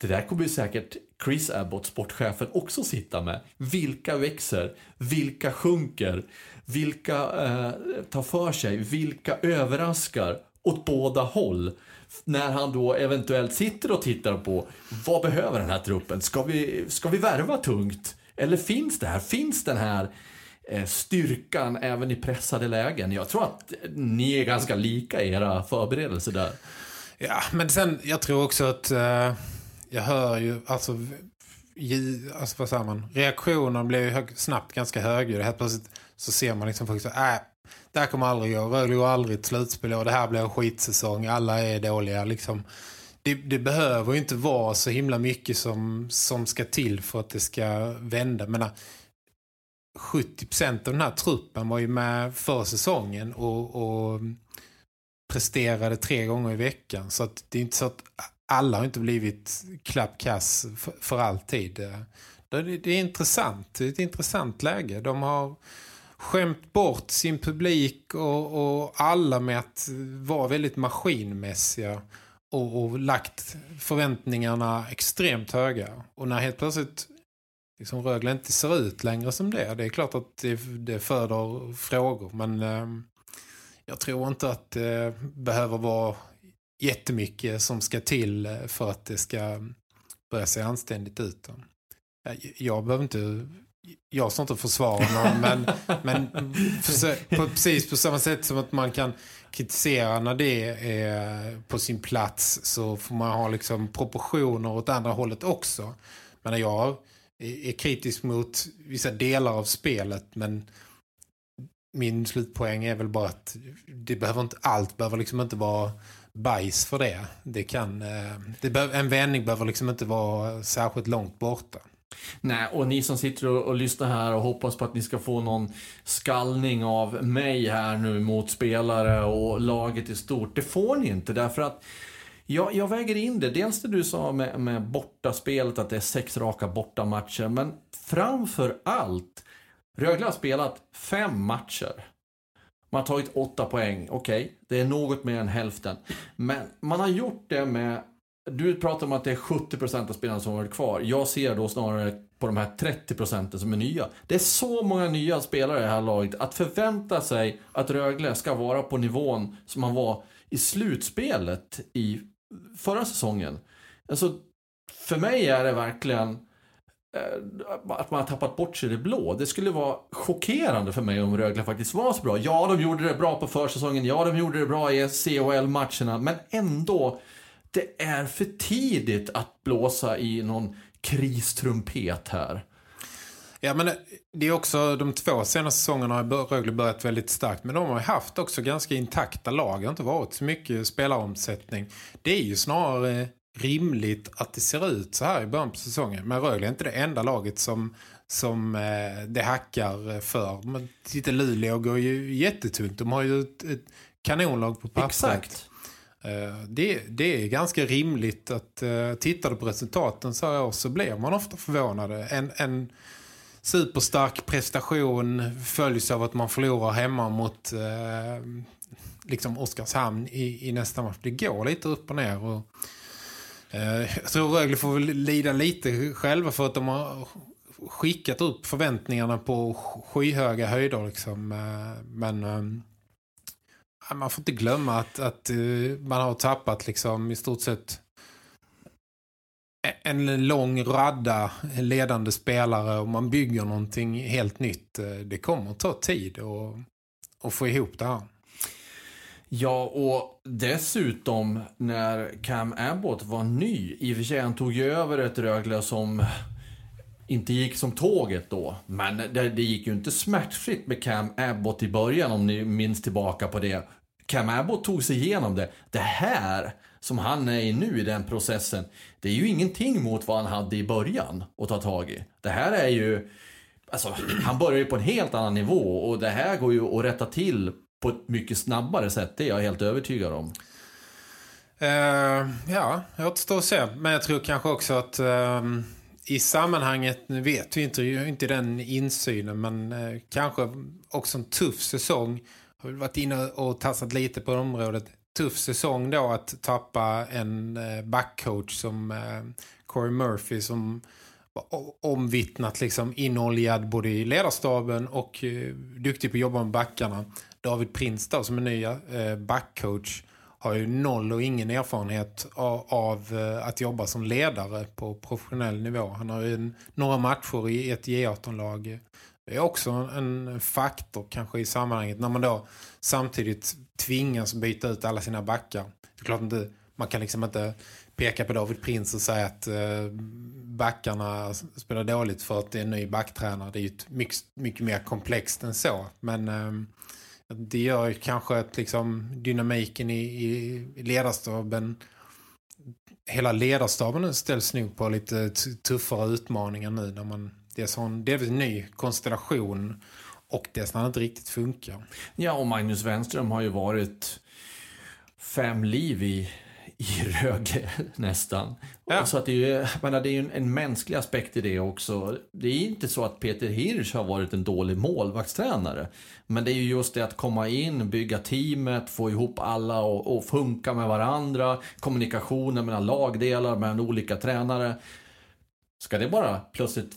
det där kommer ju säkert Chris Abbott, sportchefen, också sitta med. Vilka växer? Vilka sjunker? Vilka eh, tar för sig? Vilka överraskar? Åt båda håll. När han då eventuellt sitter och tittar på vad behöver den här truppen? Ska vi, ska vi värva tungt? Eller finns det här? Finns den här eh, styrkan även i pressade lägen? Jag tror att eh, ni är ganska lika i era förberedelser där. Ja, men sen jag tror också att uh, jag hör ju alltså, alltså vad säger man? Reaktionen blir ju hög, snabbt ganska hög. Helt plötsligt så ser man liksom folk så äh, det här kommer aldrig gå. Rögle går aldrig ett slutspel och det här blir en skitsäsong. Alla är dåliga liksom det, det, behöver ju inte vara så himla mycket som, som ska till för att det ska vända. Men äh, 70% av den här truppen var ju med för säsongen och, och presterade tre gånger i veckan. Så det är inte så att alla har inte blivit klappkass för, för alltid. Det, det är intressant. Det är ett intressant läge. De har skämt bort sin publik och, och alla med att vara väldigt maskinmässiga och, och lagt förväntningarna extremt höga. Och när helt plötsligt liksom Rögle inte ser ut längre som det. Det är klart att det, det föder frågor. Men eh, jag tror inte att det behöver vara jättemycket som ska till för att det ska börja se anständigt ut. Jag behöver inte jag står inte och försvarar någon men, men på, precis på samma sätt som att man kan kritisera när det är på sin plats så får man ha liksom proportioner åt andra hållet också. Men jag är kritisk mot vissa delar av spelet men min slutpoäng är väl bara att det behöver inte, allt behöver liksom inte vara bajs för det. Det kan, eh, det behöver, en vändning behöver liksom inte vara särskilt långt borta. Nej, och ni som sitter och, och, lyssnar här och hoppas på att ni ska få någon skallning av mig här nu mot spelare och laget i stort. Det får ni inte därför att jag, jag väger in det. Dels det du sa med, med bortaspelet, att det är sex raka bortamatcher. Men framför allt, Rögle har spelat fem matcher. Man har tagit åtta poäng, okej, okay, det är något mer än hälften. Men man har gjort det med du pratar om att det är 70% av spelarna som har varit kvar. Jag ser då snarare på de här 30% som är nya. Det är så många nya spelare i det här laget. Att förvänta sig att Rögle ska vara på nivån som man var i slutspelet i förra säsongen. Alltså, för mig är det verkligen Eh, att man har tappat bort sig i det blå. Det skulle vara chockerande för mig om Rögle faktiskt var så bra. Ja, de gjorde det bra på försäsongen. Ja, de gjorde det bra i CHL-matcherna. Men ändå det är för tidigt att blåsa i någon kristrumpet här. Ja, men det är också de två senaste säsongerna har Rögle börjat väldigt starkt. Men de har haft också ganska intakta lag. Det har inte varit så mycket spelaromsättning. Det är ju snarare rimligt att det ser ut så här i början på säsongen. Men Rögle är inte det enda laget som, som eh, det hackar för. Men titta, Luleå går ju jättetunt. De har ju ett, ett kanonlag på pappret. Exakt. Eh, det, det är ganska rimligt att tittar du på resultaten så här år så blir man ofta förvånade. En, en superstark prestation följs av att man förlorar hemma mot uh, liksom Oskarshamn i, i nästa match. Det går lite upp och ner och Eh, jag tror Rögle får väl lida lite själva för att de har skickat upp förväntningarna på skyhöga höjder liksom. Eh, men eh, man får inte glömma att, att man har tappat liksom i stort sett e-, en lång radda ledande spelare och man bygger någonting helt nytt. Det kommer att ta tid att, att få ihop det här. Ja, och dessutom när Cam Abbott var ny, i och för sig han tog ju över ett Rögle som inte gick som tåget då. Men det, det gick ju inte smärtfritt med Cam Abbott i början om ni minns tillbaka på det. Cam Abbott tog sig igenom det. Det här som han är i nu i den processen, det är ju ingenting mot vad han hade i början att ta tag i. Det här är ju, alltså han börjar ju på en helt annan nivå och det här går ju att rätta till på ett mycket snabbare sätt, det är jag helt övertygad om. Uh, ja, jag återstår att se. Men jag tror kanske också att uh, i sammanhanget, nu vet vi inte, inte den insynen, men uh, kanske också en tuff säsong har varit inne och tassat lite på området. Tuff säsong då att tappa en eh, backcoach som Corey Murphy som omvittnat liksom inoljad både i ledarstaben och duktig på att jobba med backarna. David Prins då, som är nya eh, backcoach har ju noll och ingen erfarenhet av, av att jobba som ledare på professionell nivå. Han har ju en, några matcher i ett J18-lag det är också en faktor kanske i sammanhanget när man då samtidigt tvingas byta ut alla sina backar. Det är klart inte, man kan liksom inte peka på David Prins och säga att eh, backarna spelar dåligt för att det är en ny backtränare. Det är ju mycket, mycket mer komplext än så. Men eh, det gör ju kanske att liksom dynamiken i, i ledarstaben hela ledarstaben ställs nog på lite tuffare utmaningar nu när man det är sån delvis ny konstellation och det när inte riktigt funkar. Ja, och Magnus Wenström har ju varit fem liv i, i Rögle nästan. Ja. Så att det, är, ju- menar, det är ju en, en mänsklig aspekt i det också. Det är inte så att Peter Hirsch har varit en dålig målvaktstränare. Men det är ju just det att komma in, bygga teamet, få ihop alla och, och funka med varandra. Kommunikationen mellan lagdelar, mellan olika tränare. Ska det bara plötsligt,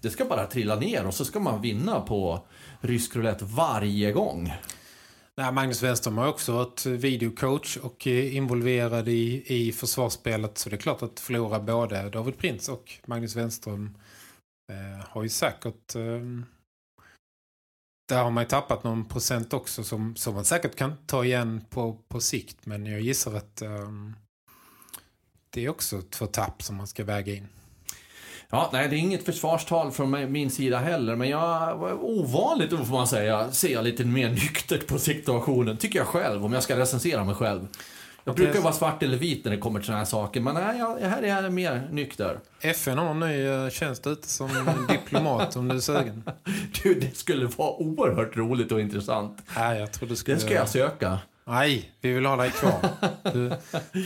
det ska bara trilla ner och så ska man vinna på rysk roulette varje gång. Nej, Magnus Wenström har också varit videocoach och eh, involverad i, i försvarsspelet. Så det är klart att förlora både David Prins och Magnus Wenström eh, har ju säkert... Eh, där har man ju tappat någon procent också som, som man säkert kan ta igen på, på sikt. Men jag gissar att eh, det är också två tapp som man ska väga in. Ja, nej, det är inget försvarstal från min sida heller, men jag ovanligt, då får man säga, ser jag lite mer nyktert på situationen, tycker jag själv, om jag ska recensera mig själv. Jag brukar vara svart eller vit när det kommer till sådana här saker, men nej, jag, här är jag mer nykter. FN har en ny eh, tjänst ute som diplomat om du är sugen. Du, det skulle vara oerhört roligt och intressant. Nej, jag tror du skulle... Det ska jag söka. Nej, vi vill ha dig kvar. Du,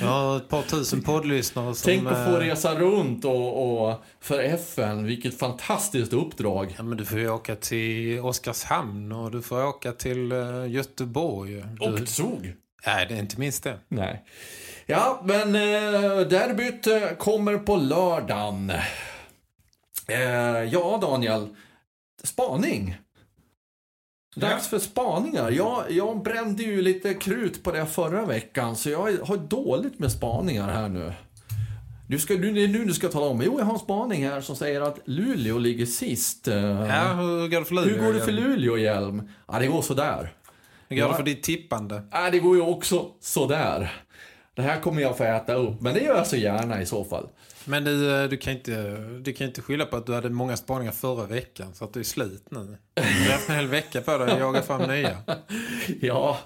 jag har ett par tusen poddlyssnare som... Tänk att få eh, resa runt och, och för FN, vilket fantastiskt uppdrag. Ja, men du får ju åka till Oskarshamn och du får åka till eh, Göteborg. Du, Och Zug. Nej, det är inte minst det. Nej. Ja, men eh, derbyt eh, kommer på lördagen. Eh, ja, Daniel. Spaning. Dags för spaningar. Jag, jag brände ju lite krut på det förra veckan, så jag har dåligt med spaningar här nu. Du ska, du, det är nu du ska tala om. Jo, jag har en spaning här som säger att Luleå ligger sist. Eh, Ja, hur går det för Luleå? hur går det för? Luleå, Hjelm? Ja, det går sådär. Hur går det Ja. för ditt tippande? Nej, det går ju också sådär. Det här kommer jag få äta upp, men det gör jag så gärna i så fall. Men du, eh, du, kan inte, du kan inte skylla på att du hade många spaningar förra veckan så att du är slut nu. Du har haft en hel vecka på dig att jaga fram nya. Ja,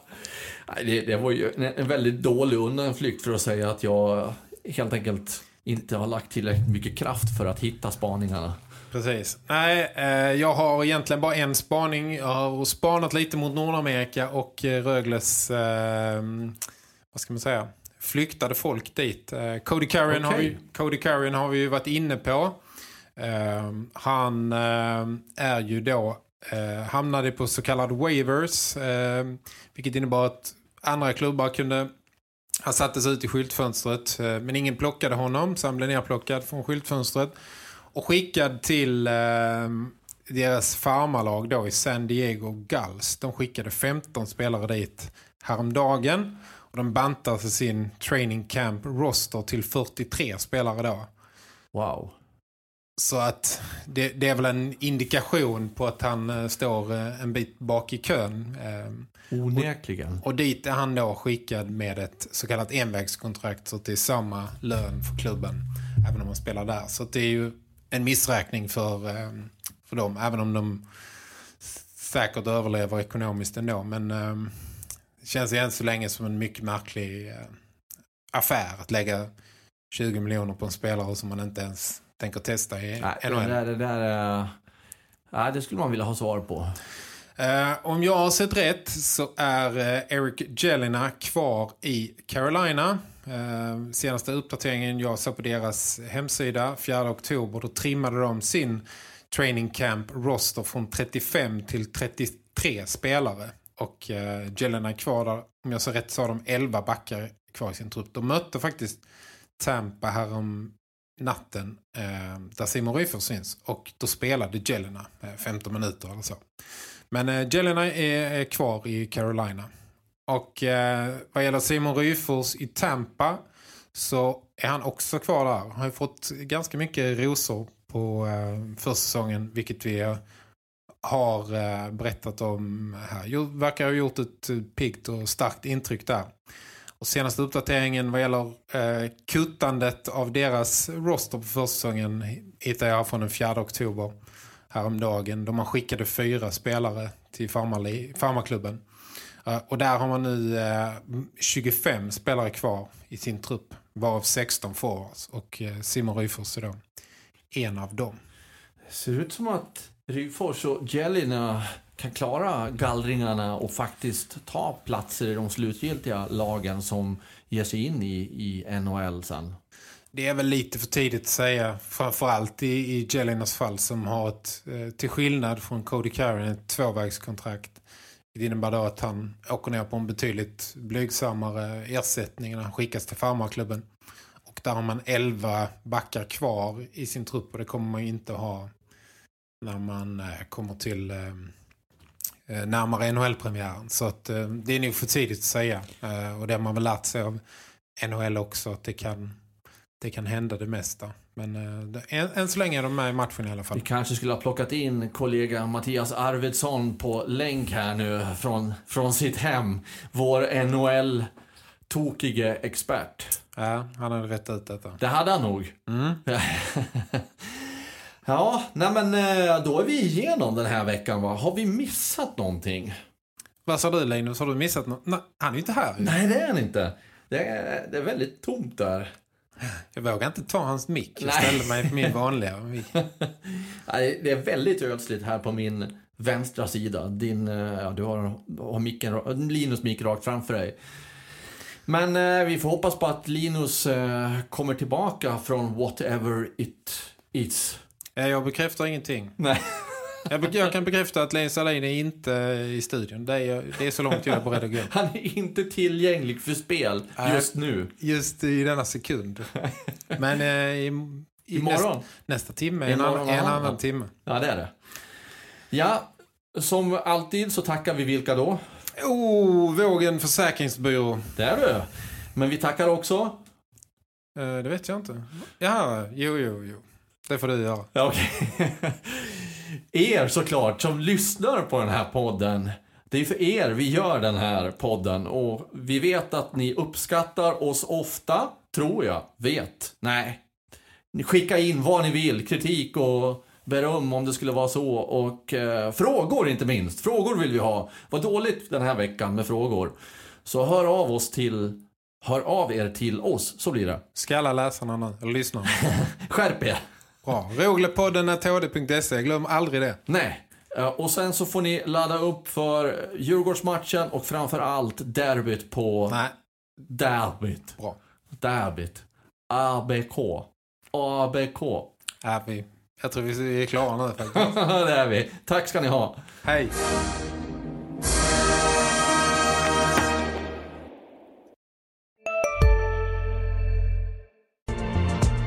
det, det var ju en, väldigt dålig undanflykt för att säga att jag helt enkelt inte har lagt tillräckligt mycket kraft för att hitta spaningarna. Precis. Nej, eh, jag har egentligen bara en spaning. Jag har spanat lite mot Nordamerika och eh, Rögles, vad ska man säga, flyktade folk dit. Eh, Cody Carrion har, vi. Cody Carrion har vi ju varit inne på. Eh, han eh, är ju då hamnade på så kallad waivers, vilket innebar att andra klubbar kunde han sattes ut i skyltfönstret men ingen plockade honom så han blev nerplockad från skyltfönstret och skickad till deras farmarlag då i San Diego Gulls. De skickade 15 spelare dit häromdagen de bantade sin training camp roster till 43 spelare då. Wow. Så att det, det är väl en indikation på att han eh, står eh, en bit bak i kön. Eh, Onekligen. och dit är han då skickad med ett så kallat envägskontrakt så att det är samma lön för klubben även om man spelar där. Så det är ju en missräkning för, eh, för dem även om de säkert överlever ekonomiskt ändå. Men eh, det känns än så länge som en mycket märklig eh, affär att lägga 20 miljoner på en spelare som man inte ens tänker testa i Nej, det NHL. där, det där är... Nej, det skulle man vilja ha svar på. Eh, om jag har sett rätt så är eh, Eric Jelena kvar i Carolina. Eh, senaste uppdateringen jag såg på deras hemsida 4 oktober då trimmade de sin training camp roster från 35 till 33 spelare. Och eh, Jelena är kvar där. Om jag sa rätt så har de 11 backar kvar i sin trupp. De mötte faktiskt Tampa här om natten eh, där Simon Ryfors syns. Och då spelade Jelena eh, 15 minuter eller så. Men eh, Jelena är, är kvar i Carolina. Och eh, vad gäller Simon Ryfors i Tampa så är han också kvar där. Han har ju fått ganska mycket rosor på eh, försäsongen vilket vi eh, har eh, berättat om här. Jo, verkar ha gjort ett piggt och starkt intryck där. Och senaste uppdateringen vad gäller eh, kuttandet av deras roster på försäsongen hittar jag från den 4 oktober häromdagen. Då man skickade fyra spelare till farmaklubben. Eh, och där har man nu eh, 25 spelare kvar i sin trupp. Varav 16 forwards. Och eh, Simon Ryfors är då en av dem. Det ser ut som att Ryfors och Jelina kan klara gallringarna och faktiskt ta platser i de slutgiltiga lagen som ger sig in i, i NHL sen? Det är väl lite för tidigt att säga, framförallt i, i Jelinas fall som har ett, eh, till skillnad från Cody Karen, ett tvåvägskontrakt. Det innebär då att han åker ner på en betydligt blygsammare ersättning när han skickas till farmarklubben. Och där har man 11 backar kvar i sin trupp och det kommer man ju inte ha när man eh, kommer till eh, eh närmare NHL-premiären. Så att, det är nog för tidigt att säga. Och det har man väl lärt sig av NHL också att det kan det kan hända det mesta. Men än, än, så länge är de med i matchen i alla fall. Vi kanske skulle ha plockat in kollega Mattias Arvidsson på länk här nu från, från sitt hem. Vår NHL-tokige expert. Ja, han hade rätt ut detta. Det hade han nog. Mm. ja, nej men eh, då är vi igenom den här veckan va? Har vi missat någonting? Vad sa du Linus? Har du missat något? Nej, han är ju inte här. Nej, det är han inte. Det är, det är väldigt tomt där. Jag vågar inte ta hans mick. Jag ställer mig på min vanliga mick. det är väldigt ödsligt här på min vänstra sida. Din, eh, ja, du har, har micken, Linus mick rakt framför dig. Men eh, vi får hoppas på att Linus eh, kommer tillbaka från whatever it is. Jag bekräftar ingenting. Nej. Jag, jag, kan bekräfta att Lens Alin är inte i studion. Det är, det är så långt jag är beredd att gå. Han är inte tillgänglig för spel just nu. Just i denna sekund. Men eh, i, i Imorgon. Nästa, nästa timme, en, annan, en annan timme. Ja, det är det. Ja, som alltid så tackar vi vilka då? Oh, Vågen Försäkringsbyrå. Det är du. Men vi tackar också? Eh, det vet jag inte. Ja, jo, jo, jo. Det får du göra. Ja, okay. er såklart som lyssnar på den här podden. Det är för er vi gör den här podden och vi vet att ni uppskattar oss ofta, tror jag, vet. Nej. Skicka in vad ni vill, kritik och beröm om det skulle vara så och eh, frågor inte minst. Frågor vill vi ha. Vad dåligt den här veckan med frågor. Så hör av oss till Hör av er till oss, så blir det. Ska alla läsarna nu, eller lyssnarna? Skärp er! Bra. Roglepodden är td.se. Glöm aldrig det. Nej. Och sen så får ni ladda upp för Djurgårdsmatchen och framför allt derbyt på... Nej. Derbyt. Bra. Derbyt. ABK. ABK. Vi. Jag tror vi är klara nu faktiskt. det är vi. Tack ska ni ha. Hej.